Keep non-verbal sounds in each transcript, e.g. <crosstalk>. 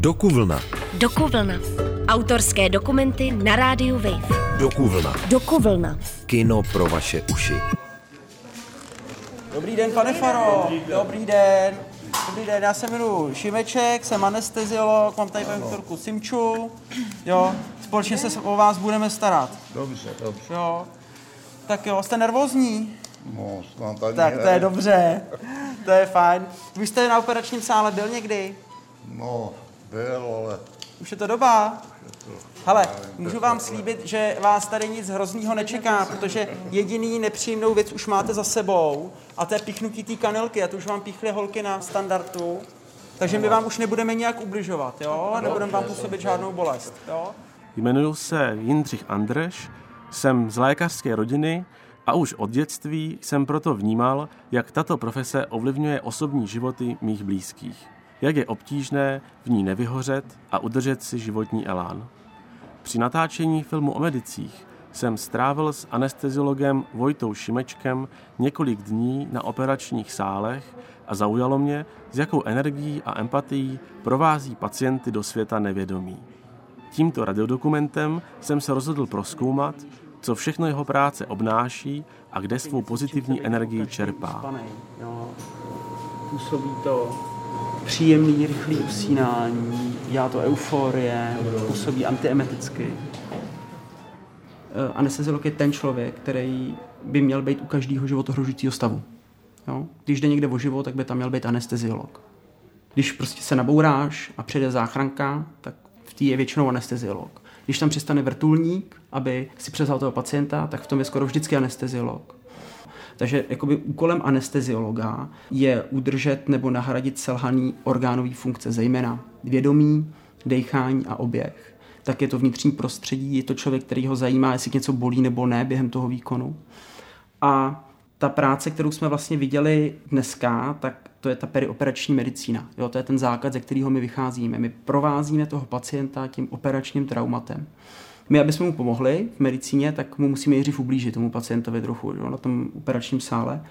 Dokuvlna. Dokuvlna. Autorské dokumenty na rádiu Wave. Dokuvlna. Dokuvlna. Kino pro vaše uši. Dobrý den, pane Faro. Dobrý den. Dobrý den, já se jmenuji Šimeček, jsem anesteziolog, mám tady paní doktorku Simču. Jo, společně se o vás budeme starat. Dobře, dobře. Jo. Tak jo, jste nervózní? No, snad Tak ne. to je dobře. To je fajn. Vy jste na operačním sále byl někdy? No, byl, ale Už je to doba? Hele, můžu vám slíbit, že vás tady nic hroznýho nečeká, protože jediný nepříjemnou věc už máte za sebou a to je pichnutí té kanelky a to už vám píchly holky na standardu. Takže my vám už nebudeme nějak ubližovat, jo? Nebudeme vám působit žádnou bolest, jo? Jmenuji se Jindřich Andreš, jsem z lékařské rodiny a už od dětství jsem proto vnímal, jak tato profese ovlivňuje osobní životy mých blízkých. Jak je obtížné v ní nevyhořet a udržet si životní elán. Při natáčení filmu o medicích jsem strávil s anesteziologem Vojtou Šimečkem několik dní na operačních sálech a zaujalo mě, s jakou energií a empatií provází pacienty do světa nevědomí. Tímto radiodokumentem jsem se rozhodl proskoumat, co všechno jeho práce obnáší a kde svou pozitivní energii čerpá. Působí to příjemný, rychlý usínání, dělá to euforie, působí antiemeticky. Eh, Anesteziolog je ten člověk, který by měl být u každého životohrožujícího stavu. Jo? Když jde někde o život, tak by tam měl být anesteziolog. Když prostě se nabouráš a přijde záchranka, tak v té je většinou anesteziolog. Když tam přistane vrtulník, aby si převzal toho pacienta, tak v tom je skoro vždycky anesteziolog. Takže jakoby úkolem anesteziologa je udržet nebo nahradit selhaný orgánový funkce, zejména vědomí, dechání a oběh. Tak je to vnitřní prostředí, je to člověk, který ho zajímá, jestli něco bolí nebo ne během toho výkonu. A ta práce, kterou jsme vlastně viděli dneska, tak to je ta perioperační medicína. Jo, to je ten základ, ze kterého my vycházíme. My provázíme toho pacienta tím operačním traumatem. My, aby jsme mu pomohli v medicíně, tak mu musíme nejdřív ublížit tomu pacientovi trochu jo, na tom operačním sále.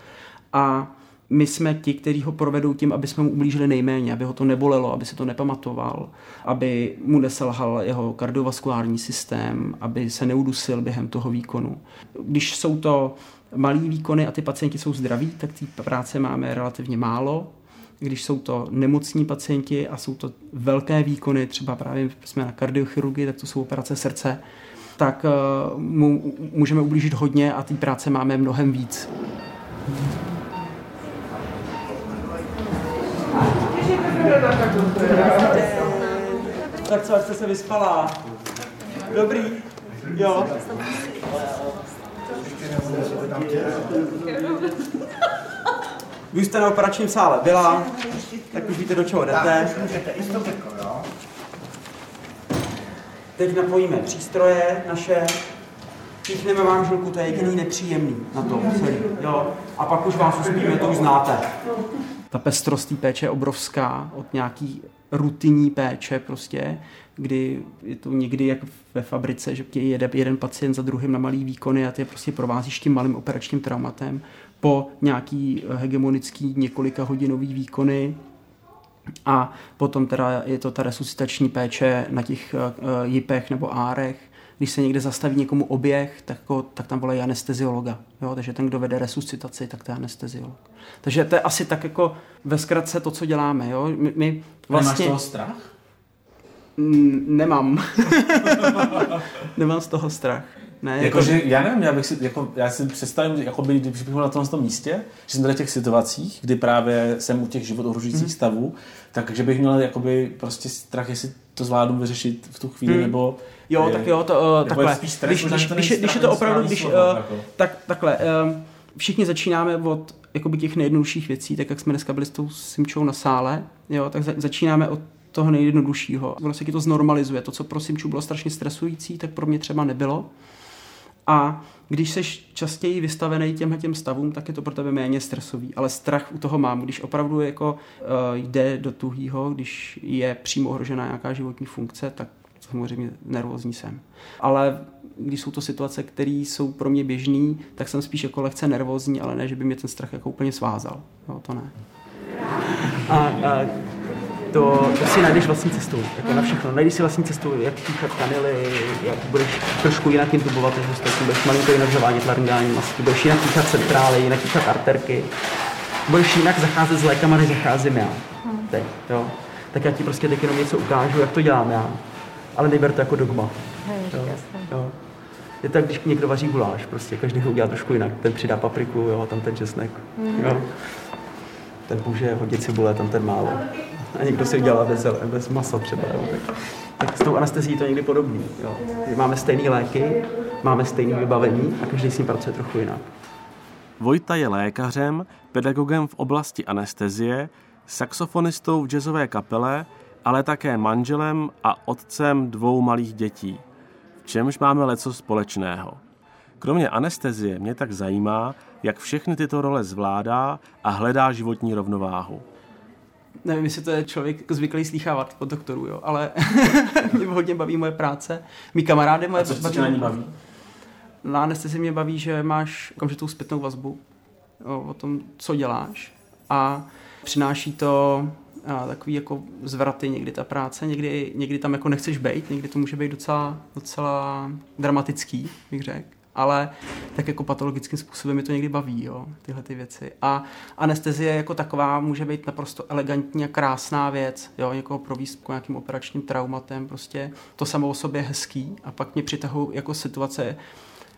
A my jsme ti, kteří ho provedou tím, aby jsme mu ublížili nejméně, aby ho to nebolelo, aby se to nepamatoval, aby mu neselhal jeho kardiovaskulární systém, aby se neudusil během toho výkonu. Když jsou to malý výkony a ty pacienti jsou zdraví, tak té práce máme relativně málo. Když jsou to nemocní pacienti a jsou to velké výkony, třeba právě jsme na kardiochirurgii, tak to jsou operace srdce, tak uh, mu můžeme ublížit hodně a té práce máme mnohem víc. Tak co, jste se vyspala? Dobrý? Jo. Vy jste na operačním sále byla, tak už víte, do čeho jdete. Teď napojíme přístroje naše, píchneme vám žilku, to je jediný nepříjemný na to celý. Jo? A pak už vás uspíme, to už znáte. Ta pestrost té péče je obrovská, od nějaký rutinní péče prostě, kdy je to někdy jak ve fabrice, že ti jede jeden pacient za druhým na malý výkony a ty je prostě provázíš tím malým operačním traumatem po nějaký hegemonický několika hodinový výkony a potom teda je to ta resuscitační péče na těch uh, jipech nebo árech. Když se někde zastaví někomu oběh, tak, ho, tak tam volají anesteziologa. Jo? Takže ten, kdo vede resuscitaci, tak to je anesteziolog. Takže to je asi tak jako ve zkratce to, co děláme. Jo? My, my vlastně... Nemáš toho strach? Nemám. <laughs> nemám z toho strach. Ne, Jakože, jako, já nevím, já, bych si, jako, já si představím, jako by, když bych byl na tom, tom místě, že jsem tady v těch situacích, kdy právě jsem u těch život ohrožujících mm. stavů, takže bych měl jakoby prostě strach, jestli to zvládnu vyřešit v tu chvíli, mm. nebo... Jo, tak jo, to, uh, takhle. Stres, když, když, když, když je to opravdu, když, uh, tak, takhle, uh, všichni začínáme od jakoby těch nejjednodušších věcí, tak jak jsme dneska byli s tou Simčou na sále, jo, tak za, začínáme od toho nejjednoduššího. Ono se to znormalizuje. To, co pro Simču bylo strašně stresující, tak pro mě třeba nebylo. A když seš častěji vystavený těmhle těm stavům, tak je to pro tebe méně stresový. Ale strach u toho mám, když opravdu jako uh, jde do tuhýho, když je přímo ohrožená nějaká životní funkce, tak samozřejmě nervózní jsem. Ale když jsou to situace, které jsou pro mě běžné, tak jsem spíš jako lehce nervózní, ale ne, že by mě ten strach jako úplně svázal. Jo, to ne. A, a to, to si najdeš vlastní cestou, jako na všechno. Najdeš si vlastní cestou, jak píchat kanily, jak budeš trošku jinak intubovat, než ostatní, budeš malinko jinak zavádět laryngální masky, budeš jinak píchat centrály, jinak píchat arterky, budeš jinak zacházet s lékama, než zacházím já. Teď, jo. Tak já ti prostě teď jenom něco ukážu, jak to dělám já. Ale neber to jako dogma. Jo, jo. Je to tak, když někdo vaří guláš, prostě každý ho udělá trošku jinak. Ten přidá papriku, jo, a tam ten česnek. Jo. Ten může hodně cibule, tam ten málo. A někdo si udělá bez, bez masa třeba. Jo. Tak, tak s tou anestezií to někdy podobný. Jo. Máme stejné léky, máme stejné vybavení a každý s ním pracuje trochu jinak. Vojta je lékařem, pedagogem v oblasti anestezie, saxofonistou v jazzové kapele, ale také manželem a otcem dvou malých dětí. V čemž máme leco společného. Kromě anestezie mě tak zajímá, jak všechny tyto role zvládá a hledá životní rovnováhu. Nevím, jestli to je člověk jako zvyklý slýchávat od doktorů, jo, ale <laughs> mě hodně baví moje práce. Mí kamarády moje A co, co tě na ní baví? Na anestezii mě baví, že máš okamžitou zpětnou vazbu jo, o tom, co děláš a přináší to a, takový jako zvraty někdy ta práce, někdy, někdy tam jako nechceš být, někdy to může být docela, docela dramatický, bych řekl ale tak jako patologickým způsobem mi to někdy baví, jo, tyhle ty věci. A anestezie jako taková může být naprosto elegantní a krásná věc, jo, někoho províst jako nějakým operačním traumatem, prostě to samo o sobě hezký a pak mě přitahují jako situace,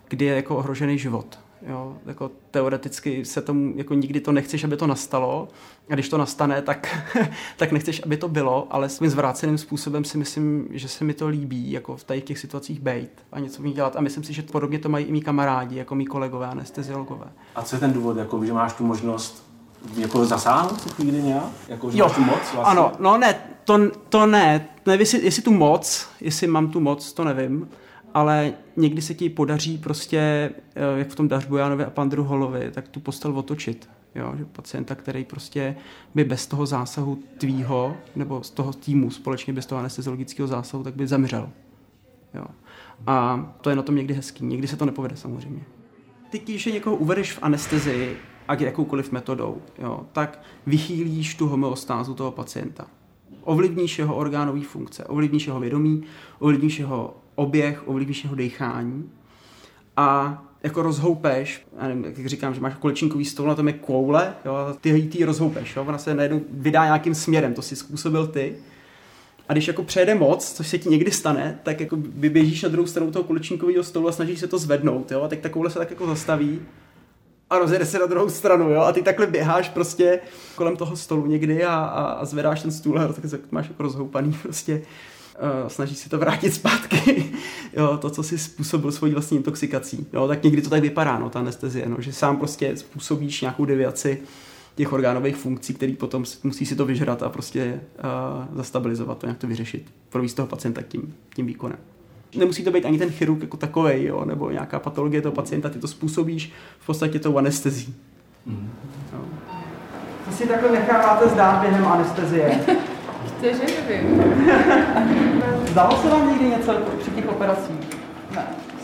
kdy je jako ohrožený život. Jo, jako teoreticky se tomu, jako nikdy to nechceš, aby to nastalo a když to nastane, tak, <laughs> tak nechceš, aby to bylo, ale svým zvráceným způsobem si myslím, že se mi to líbí, jako v tady těch situacích bejt a něco v nich dělat a myslím si, že podobně to mají i mý kamarádi, jako mý kolegové anesteziologové. A co je ten důvod, jako, že máš tu možnost jako zasáhnout chvíli nějak? Jako, že Jo. máš tu moc vlastně? Ano, no ne, to, to ne, nevím, jestli, jestli tu moc, jestli mám tu moc, to nevím, ale někdy se ti podaří prostě, eh, jak v tom Dařbojanovi a Pandru Holovi, tak tu postel otočit. Jo, že pacienta, který prostě by bez toho zásahu tvýho, nebo z toho týmu společně bez toho anesteziologického zásahu, tak by zemřel. Jo. A to je na tom někdy hezký. Někdy se to nepovede samozřejmě. Ty, když někoho uvedeš v anestezii, ať jakoukoliv metodou, jo, tak vychýlíš tu homeostázu toho pacienta. Ovlivníš jeho orgánové funkce, ovlivníš jeho vědomí, ovlivníš jeho oběh, ovlivníš jeho dechání. A jako rozhoupeš, já nevím, jak říkám, že máš kolečinkový stůl, na tom je koule, jo, ty ji rozhoupeš, jo, ona se najednou vydá nějakým směrem, to si způsobil ty. A když jako přejede moc, což se ti někdy stane, tak jako vyběžíš na druhou stranu toho kolečinkového stolu a snažíš se to zvednout, jo, a tak ta koule se tak jako zastaví a rozjede se na druhou stranu, jo, a ty takhle běháš prostě kolem toho stolu někdy a, a, a zvedáš ten stůl a tak máš jako rozhoupaný prostě uh, snažíš si to vrátit zpátky, <laughs> jo, to, co si způsobil svojí vlastní intoxikací, jo, tak někdy to tak vypadá, no, ta anestezie, no, že sám prostě způsobíš nějakou deviaci těch orgánových funkcí, který potom musí si to vyžrat a prostě uh, zastabilizovat to, nějak to vyřešit, províst toho pacienta tím, tím výkonem. Nemusí to být ani ten chirurg jako takovej, jo, nebo nějaká patologie toho pacienta, ty to způsobíš v podstatě tou anestezí. Jo. Co si takhle necháváte zdát během anestezie? <laughs> Chtěže nevím. Zdalo <laughs> se vám někdy něco jako při těch operacích? Ne.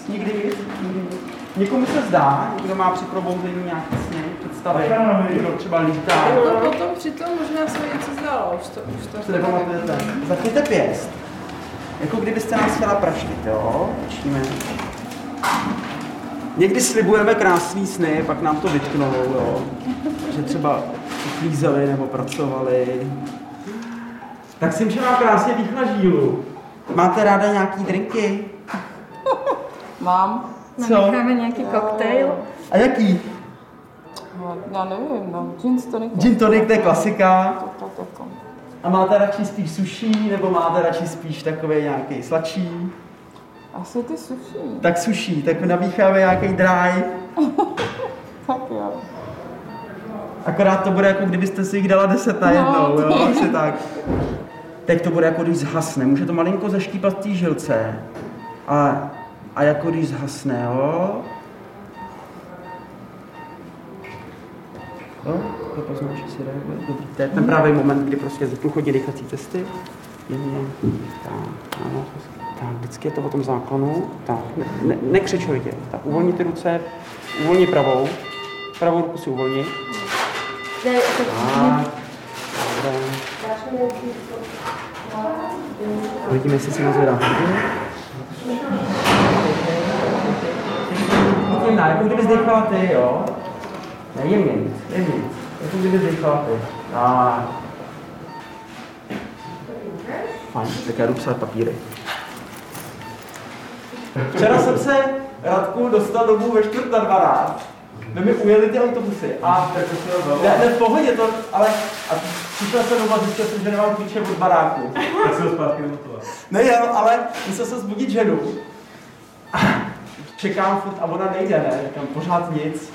Nikdy nic? Nikdy nic. Někomu se zdá, někdo má při probouzení nějaký sny, představy, někdo třeba lítá. No potom přitom možná se mi něco zdálo, už to, už to Si nepamatujete? Zapněte pěst. Jako kdybyste nás chtěla praštit, jo? Učíme. Někdy slibujeme krásný sny, pak nám to vytknou, jo? Že třeba uklízeli nebo pracovali. Tak jsem, že vám krásně dýchla žílu. Máte ráda nějaký drinky? Mám. Co? Namícháme nějaký koktejl. A jaký? No, já nevím, no, gin tonic. Gin tonic, to je klasika. To, to, to. A máte radši spíš suší, nebo máte radši spíš takový nějaký sladší? Asi ty suší. Tak suší, tak namícháme nějaký dry. <laughs> Tak jo. Akorát to bude jako kdybyste si jich dala 10 na jednou, No, jo, asi tak. Teď to bude jako když zhasne, může to malinko zaštípat té žilce. A, a jako když zhasne, jo. Jo, to poznáš, že si reaguje. Dobrý, to je ten právě moment, kdy prostě průchodně dýchací cesty. Jemně, tak, ano, tak, vždycky je to o tom záklonu. Tak, ne, ne, nekřečujte. Tak, uvolni ty ruce, uvolni pravou. Pravou ruku si uvolni. To Tak. Uvidíme, jestli si moc vydám. Jemná, jako kdyby zdechala ty, jo? Ne, jemně nic, jemně nic. Jako kdyby zdechala ty. A... Fajn, tak já jdu psát papíry. Včera jsem se, Radku, dostal domů ve čtvrt na 12. My mi ujeli ty autobusy a ne, ne, v pohodě to, ale a přišel jsem doma, zjistil jsem, že nemám klíče od baráku. Tak jsem zpátky Ne, jo, ale musel jsem zbudit ženu. A čekám furt a ona nejde, ne? Říkám, pořád nic.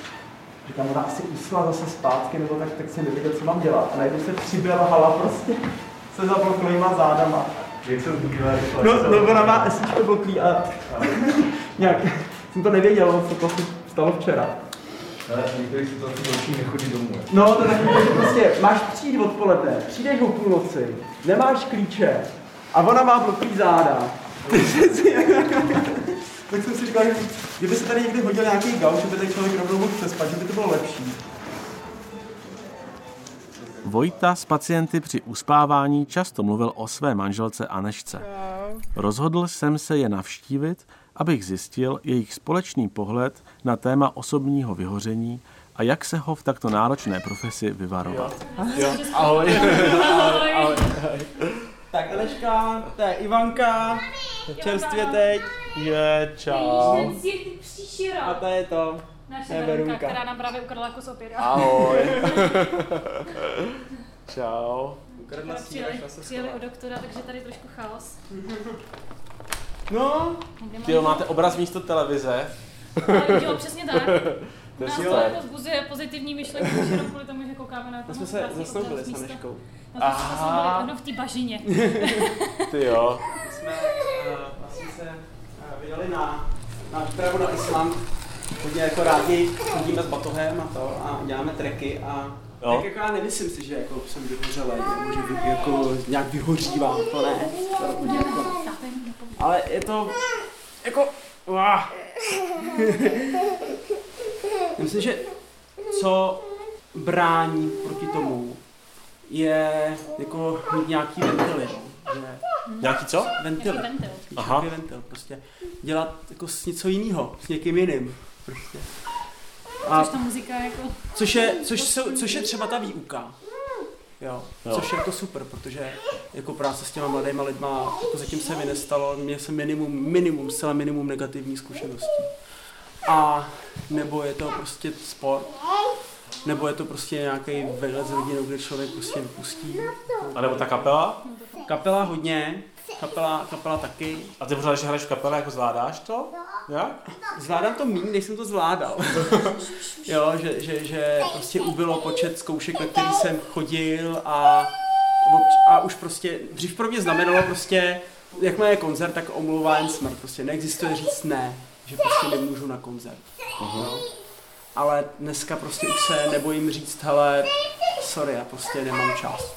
Říkám, ona asi usla zase zpátky, nebo tak, tak jsem nevěděl, co mám dělat. A najednou se přiběhala prostě se zabloklýma zádama. Jak se zbudila? No, no ona má esičko bloklý a nějak jsem to nevěděl, co to se stalo včera. Ale v některých situacích lepší nechodí domů. No, to taky, že prostě máš přijít odpoledne, přijdeš o půlnoci, nemáš klíče a ona má bloklý záda. tak jsem si říkal, že kdyby se tady někdy hodil nějaký gauč, že by ten člověk rovnou mohl přespat, že by to bylo lepší. Vojta s pacienty při uspávání často mluvil o své manželce Anešce. Rozhodl jsem se je navštívit, abych zjistil jejich společný pohled na téma osobního vyhoření a jak se ho v takto náročné profesi vyvarovat. Ahoj. ahoj, ahoj. Tak Aneška, to je Ivanka, čerstvě teď. Je, čau. A to je to. Naše Je Verunka, Verunka. která nám právě ukradla kus opěra. Ahoj. <laughs> čau. Ukradla si Přijeli, přijeli od doktora, takže tady trošku chaos. No, Ty jo, máte obraz místo televize. Ale Jo, přesně tak. <laughs> To je Nás to jako vzbuzuje pozitivní myšlenky, jenom kvůli tomu, že koukáme na my to. jsme se zasnoubili s Aneškou. Na to jsme v té bažině. <laughs> Ty jo. jsme uh, vlastně se uh, vydali na, na výpravu na Island. Hodně jako rádi chodíme s batohem a to a děláme treky a Jo. tak jako já nemyslím si, že jako jsem vyhořelej, nebo že vy, jako nějak vyhořívám, to ne. To jako. Ale je to jako, uah. <laughs> Myslím, že co brání proti tomu, je jako mít nějaký ventily, no. že Nějaký co? ventily. Ventil. Aha. Aha. ventil, prostě. Dělat jako s něco jiného, s někým jiným. Prostě. A Což ta muzika jako... což je, což, jsou, což je třeba ta výuka. Jo, Jo. což je jako super, protože jako práce s těma mladýma lidma, jako zatím se mi nestalo, měl jsem minimum, minimum, zcela minimum negativní zkušeností. A nebo je to prostě sport, nebo je to prostě nějaký výlet s rodinou, kde člověk prostě vypustí. A nebo ta kapela? Kapela hodně, kapela, kapela taky. A ty pořád, že hraješ v kapele, jako zvládáš to? Jak? Zvládám to méně, než jsem to zvládal. <laughs> jo, že, že, že prostě ubylo počet zkoušek, na který jsem chodil a, a už prostě, dřív pro mě znamenalo prostě, jakmile je koncert, tak omlouvá jen smrt. Prostě neexistuje říct ne, že prostě nemůžu na koncert. Jo. Ale dneska prostě už se nebojím říct, hele, sorry, já prostě nemám čas.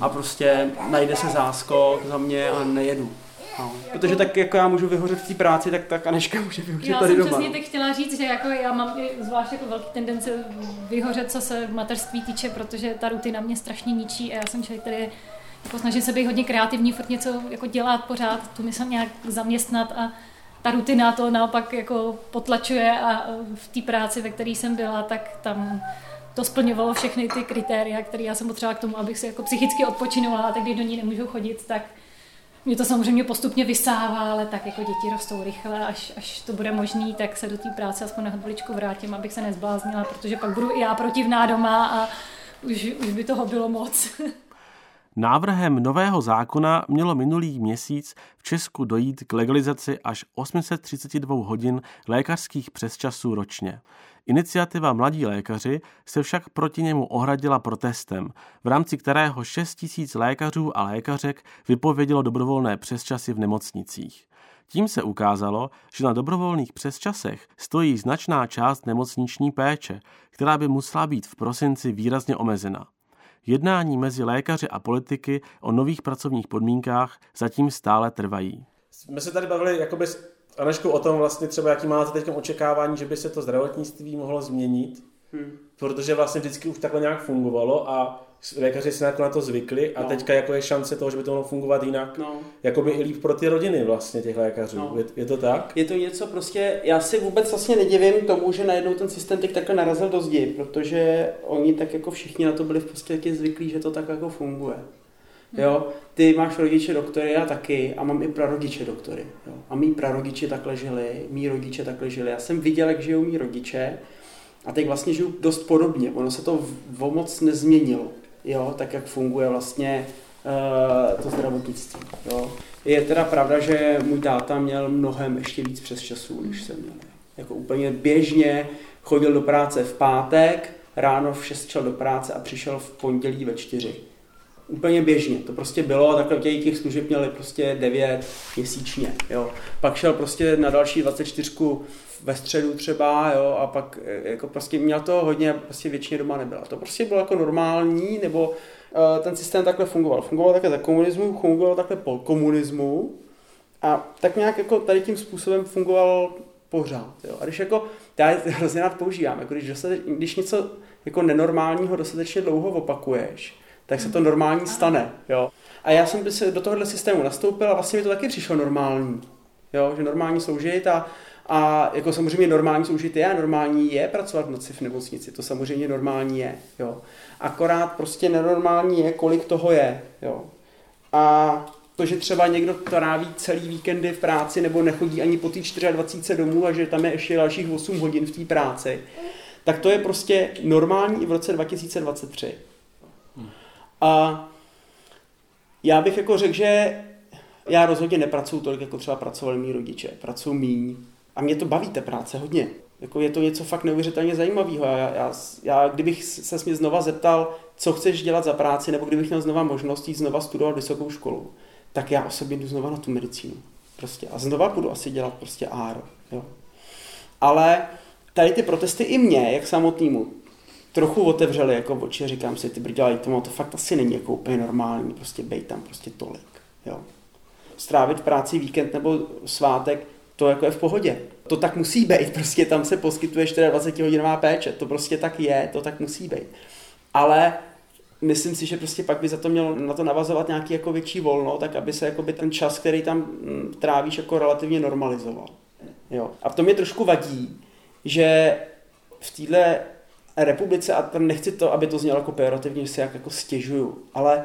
A prostě najde se záskok za mě a nejedu. No. Protože tak jako já můžu vyhořet v té práci, tak tak Aneška může vyhořet Já tady jsem doma. přesně teď chtěla říct, že jako já mám zvlášť jako velký tendence vyhořet, co se mateřství týče, protože ta rutina mě strašně ničí a já jsem člověk, který jako snaží se být hodně kreativní, furt něco jako dělat pořád, tu mysl nějak zaměstnat a ta rutina to naopak jako potlačuje a v té práci, ve které jsem byla, tak tam to splňovalo všechny ty kritéria, které já jsem potřebovala k tomu, abych si jako psychicky odpočinula a tak když do ní nemůžu chodit, tak mě to samozřejmě postupně vysává, ale tak jako děti rostou rychle, až, až to bude možný, tak se do té práce aspoň na chviličku vrátím, abych se nezbláznila, protože pak budu i já protivná doma a už, už by toho bylo moc. <laughs> Návrhem nového zákona mělo minulý měsíc v Česku dojít k legalizaci až 832 hodin lékařských přesčasů ročně. Iniciativa Mladí lékaři se však proti němu ohradila protestem, v rámci kterého 6 tisíc lékařů a lékařek vypovědělo dobrovolné přesčasy v nemocnicích. Tím se ukázalo, že na dobrovolných přesčasech stojí značná část nemocniční péče, která by musela být v prosinci výrazně omezena. Jednání mezi lékaři a politiky o nových pracovních podmínkách zatím stále trvají. My se tady bavili jakoby s Aneškou o tom vlastně třeba, jaký máte teď očekávání, že by se to zdravotnictví mohlo změnit, hmm. protože vlastně vždycky už takhle nějak fungovalo a lékaři si jako na to zvykli a No. teďka jako je šance toho, že by to mohlo fungovat jinak. No. Jakoby i líp pro ty rodiny vlastně těch lékařů. No. Je, je, to tak? Je to něco prostě, já si vůbec vlastně nedivím tomu, že najednou ten systém teď takhle narazil do zdi, protože oni tak jako všichni na to byli v podstatě zvyklí, že to tak jako funguje. Jo, ty máš rodiče doktory, já taky, a mám i prarodiče doktory. Jo. A mý prarodiče takhle žili, mý rodiče takhle žili. Já jsem viděl, jak žijou mý rodiče a teď vlastně žiju dost podobně. Ono se to v- moc nezměnilo, jo, tak jak funguje vlastně uh, to zdravotnictví. Jo. Je teda pravda, že můj táta měl mnohem ještě víc přes časů, než jsem měl. Jako úplně běžně chodil do práce v pátek, ráno v 6 šel do práce a přišel v pondělí ve 4. Úplně běžně, to prostě bylo, takhle těch, těch služeb měli prostě 9 měsíčně, jo. Pak šel prostě na další 24 ve středu třeba, jo, a pak eh, jako prostě měl to hodně, prostě většině doma nebyla. To prostě bylo jako normální, nebo eh, ten systém takhle fungoval. Fungoval také za komunismu, fungoval takhle po komunismu a tak nějak jako tady tím způsobem fungoval pořád. Jo. A když jako, já hrozně rád používám, jako když, dostate, když něco jako nenormálního dostatečně dlouho opakuješ, tak se to normální stane. Jo. A já jsem se do tohohle systému nastoupil a vlastně mi to taky přišlo normální. Jo, že normální soužit a, a jako samozřejmě normální soužit je a normální je pracovat v noci v nemocnici, to samozřejmě normální je. Jo. Akorát prostě nenormální je, kolik toho je. Jo. A to, že třeba někdo tráví celý víkendy v práci nebo nechodí ani po té 24 domů a že tam je ještě dalších 8 hodin v té práci, tak to je prostě normální i v roce 2023. A já bych jako řekl, že já rozhodně nepracuju tolik, jako třeba pracovali mý rodiče. Pracuju míň. A mě to baví, ta práce, hodně. Jako je to něco fakt neuvěřitelně zajímavého. Já, já, já, kdybych se mě znova zeptal, co chceš dělat za práci, nebo kdybych měl znova možnost jít znova studovat vysokou školu, tak já osobně jdu znova na tu medicínu. Prostě. A znova budu asi dělat prostě áro. Jo. Ale tady ty protesty i mě, jak samotnému, trochu otevřeli jako oči, říkám si, ty brdělej, to, to fakt asi není jako úplně normální, prostě bej tam prostě tolik. Jo. Strávit práci víkend nebo svátek, to jako je v pohodě. To tak musí být, prostě tam se poskytuje 24 hodinová péče, to prostě tak je, to tak musí být. Ale myslím si, že prostě pak by za to mělo na to navazovat nějaký jako větší volno, tak aby se jakoby ten čas, který tam mm, trávíš, jako relativně normalizoval. Jo. A v tom mě trošku vadí, že v téhle republice, a tam nechci to, aby to znělo jako pejorativně, že se jak jako stěžuju, ale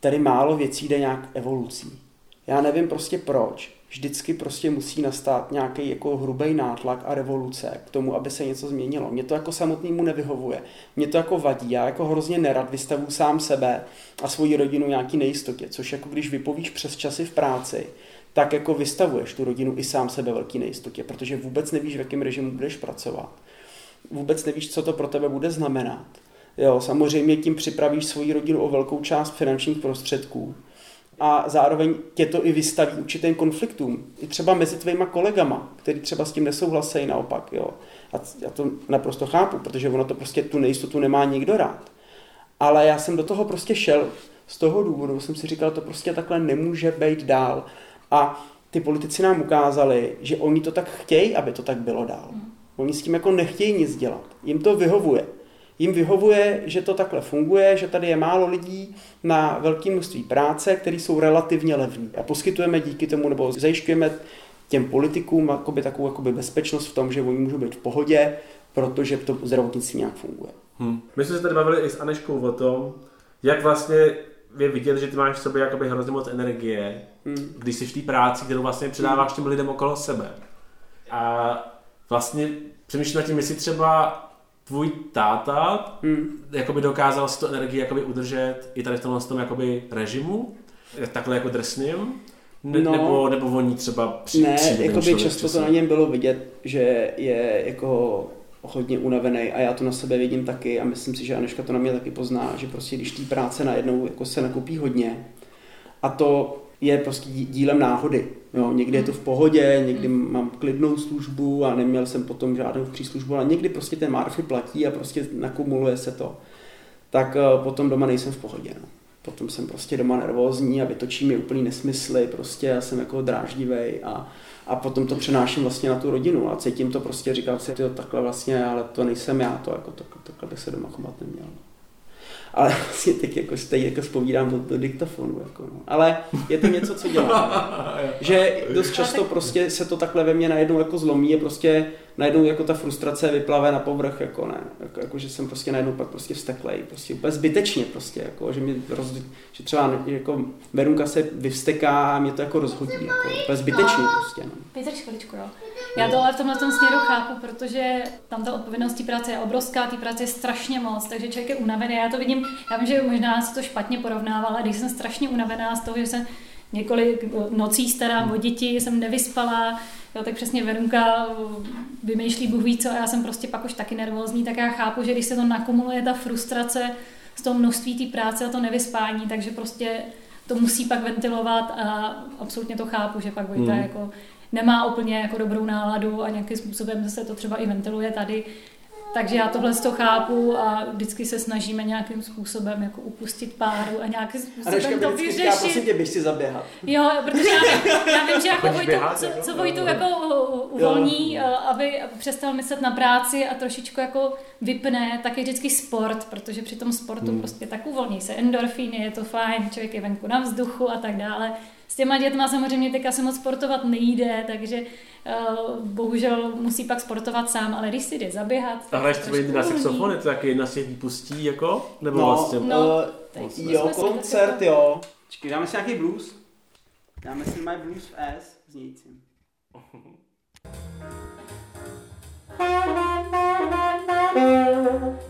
tady málo věcí jde nějak evolucí. Já nevím prostě proč. Vždycky prostě musí nastat nějaký jako hrubý nátlak a revoluce k tomu, aby se něco změnilo. Mě to jako samotnému nevyhovuje. Mě to jako vadí. Já jako hrozně nerad vystavu sám sebe a svoji rodinu nějaký nejistotě, což jako když vypovíš přes časy v práci, tak jako vystavuješ tu rodinu i sám sebe velký nejistotě, protože vůbec nevíš, v jakém režimu budeš pracovat. Vůbec nevíš, co to pro tebe bude znamenat. Jo, samozřejmě tím připravíš svoji rodinu o velkou část finančních prostředků a zároveň tě to i vystaví určitým konfliktům. I třeba mezi tvýma kolegama, který třeba s tím nesouhlasejí naopak. Jo. A já to naprosto chápu, protože ono to prostě tu nejistotu nemá nikdo rád. Ale já jsem do toho prostě šel z toho důvodu, jsem si říkal, to prostě takhle nemůže být dál. A ty politici nám ukázali, že oni to tak chtějí, aby to tak bylo dál. Oni s tím jako nechtějí nic dělat. Jim to vyhovuje. Jim vyhovuje, že to takhle funguje, že tady je málo lidí na velké množství práce, které jsou relativně levné. A poskytujeme díky tomu, nebo zajišťujeme těm politikům jakoby, takovou jakoby bezpečnost v tom, že oni můžou být v pohodě, protože to zdravotnictví nějak funguje. Hmm. My jsme se tady bavili i s Aneškou o tom, jak vlastně je vidět, že ty máš v sobě jakoby hrozně moc energie, Hmm. když jsi v té práci, kterou vlastně předáváš těm lidem okolo sebe. A vlastně přemýšlím nad tím, jestli třeba tvůj táta Hmm. jakoby dokázal si tu energii jakoby udržet i tady v tomhle tom jakoby režimu, takhle jako drsným, ne, No. nebo, nebo oni třeba při, Ne, jakoby člověk často to přesně. na něm bylo vidět, že je jako hodně unavený a já to na sebe vidím taky a myslím si, že Aneška to na mě taky pozná, že prostě když té práce najednou jako se nakupí hodně a to je prostě dí- dílem náhody. Jo, někdy je to v pohodě, někdy mám klidnou službu a neměl jsem potom žádnou příslužbu, ale někdy prostě ten Marfy platí a prostě nakumuluje se to. Tak eh, potom doma nejsem v pohodě. No. Potom jsem prostě doma nervózní a vytočí mi úplný nesmysly, prostě já jsem jako dráždivej a, a potom to přenáším vlastně na tu rodinu a cítím to prostě, říkám si, tyjo, takhle vlastně, ale to nejsem já, to jako takhle, takhle bych se doma chovat neměl. Ale <laughs> vlastně teď jako stejně jako vzpomínám do, do diktofonu. Jako no. Ale je to něco, co dělám. <laughs> že dost často prostě se to takhle ve mně najednou jako zlomí a prostě najednou jako ta frustrace vyplave na povrch, jako ne. Jako, jako že jsem prostě najednou pak prostě vsteklej, prostě úplně zbytečně prostě, jako, že, mi roz, že třeba jako Verunka se vyvsteká a mě to jako rozhodí, jako, úplně zbytečně prostě. No. Vydrž chviličku, jo. Já to ale v tomhle tom směru chápu, protože tam ta odpovědnost té práce je obrovská, té práce je strašně moc, takže člověk je unavený. Já to vidím, já vím, že možná se to špatně porovnává, ale když jsem strašně unavená z toho, že jsem několik nocí starám o děti, jsem nevyspala, jo, tak přesně Verunka vymýšlí Bůh ví co a já jsem prostě pak už taky nervózní, tak já chápu, že když se to nakumuluje, ta frustrace z toho množství té práce a to nevyspání, takže prostě to musí pak ventilovat a absolutně to chápu, že pak Vojta hmm. jako nemá úplně jako dobrou náladu a nějakým způsobem se to třeba i ventiluje tady. Takže já tohle to chápu a vždycky se snažíme nějakým způsobem jako upustit páru a nějakým způsobem to vždycky vyřešit. říká, prosím tě, běž si zaběhat. Jo, protože já, já vím, že <laughs> jako Vojtu, běhat, co, jako? co Vojtu jako uvolní, uh, aby přestal myslet na práci a trošičku jako vypne, tak je vždycky sport, protože při tom sportu Hmm. prostě tak uvolní se endorfíny, je to fajn, člověk je venku na vzduchu a tak dále. S těma dětma samozřejmě teďka se moc sportovat nejde, takže uh, bohužel musí pak sportovat sám, ale když si jde zaběhat, A hraješ třeba na trošku saxofon, uvolní. je to taky jedna z těch výpustí, jako? Nebo No, vlastně? No, uh, teď jo, si koncert, taky- jo. Čekaj, dáme si nějaký blues. Dáme si My Blues v S znějícím. <laughs>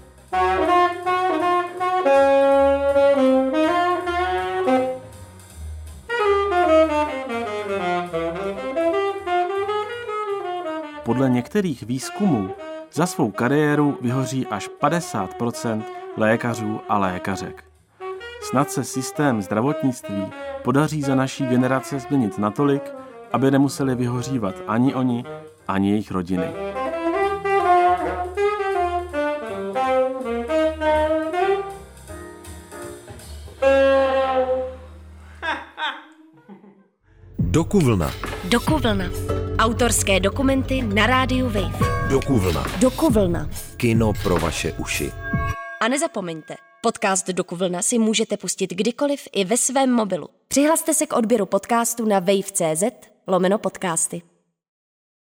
Podle některých výzkumů za svou kariéru vyhoří až 50% lékařů a lékařek. Snad se systém zdravotnictví podaří za naší generace změnit natolik, aby nemuseli vyhořívat ani oni, ani jejich rodiny. Dokuvlna. Dokuvlna. Autorské dokumenty na rádiu Wave. Dokuvlna. Dokuvlna. Kino pro vaše uši. A nezapomeňte, podcast Dokuvlna si můžete pustit kdykoliv i ve svém mobilu. Přihlaste se k odběru podcastu na wave.cz lomeno podcasty.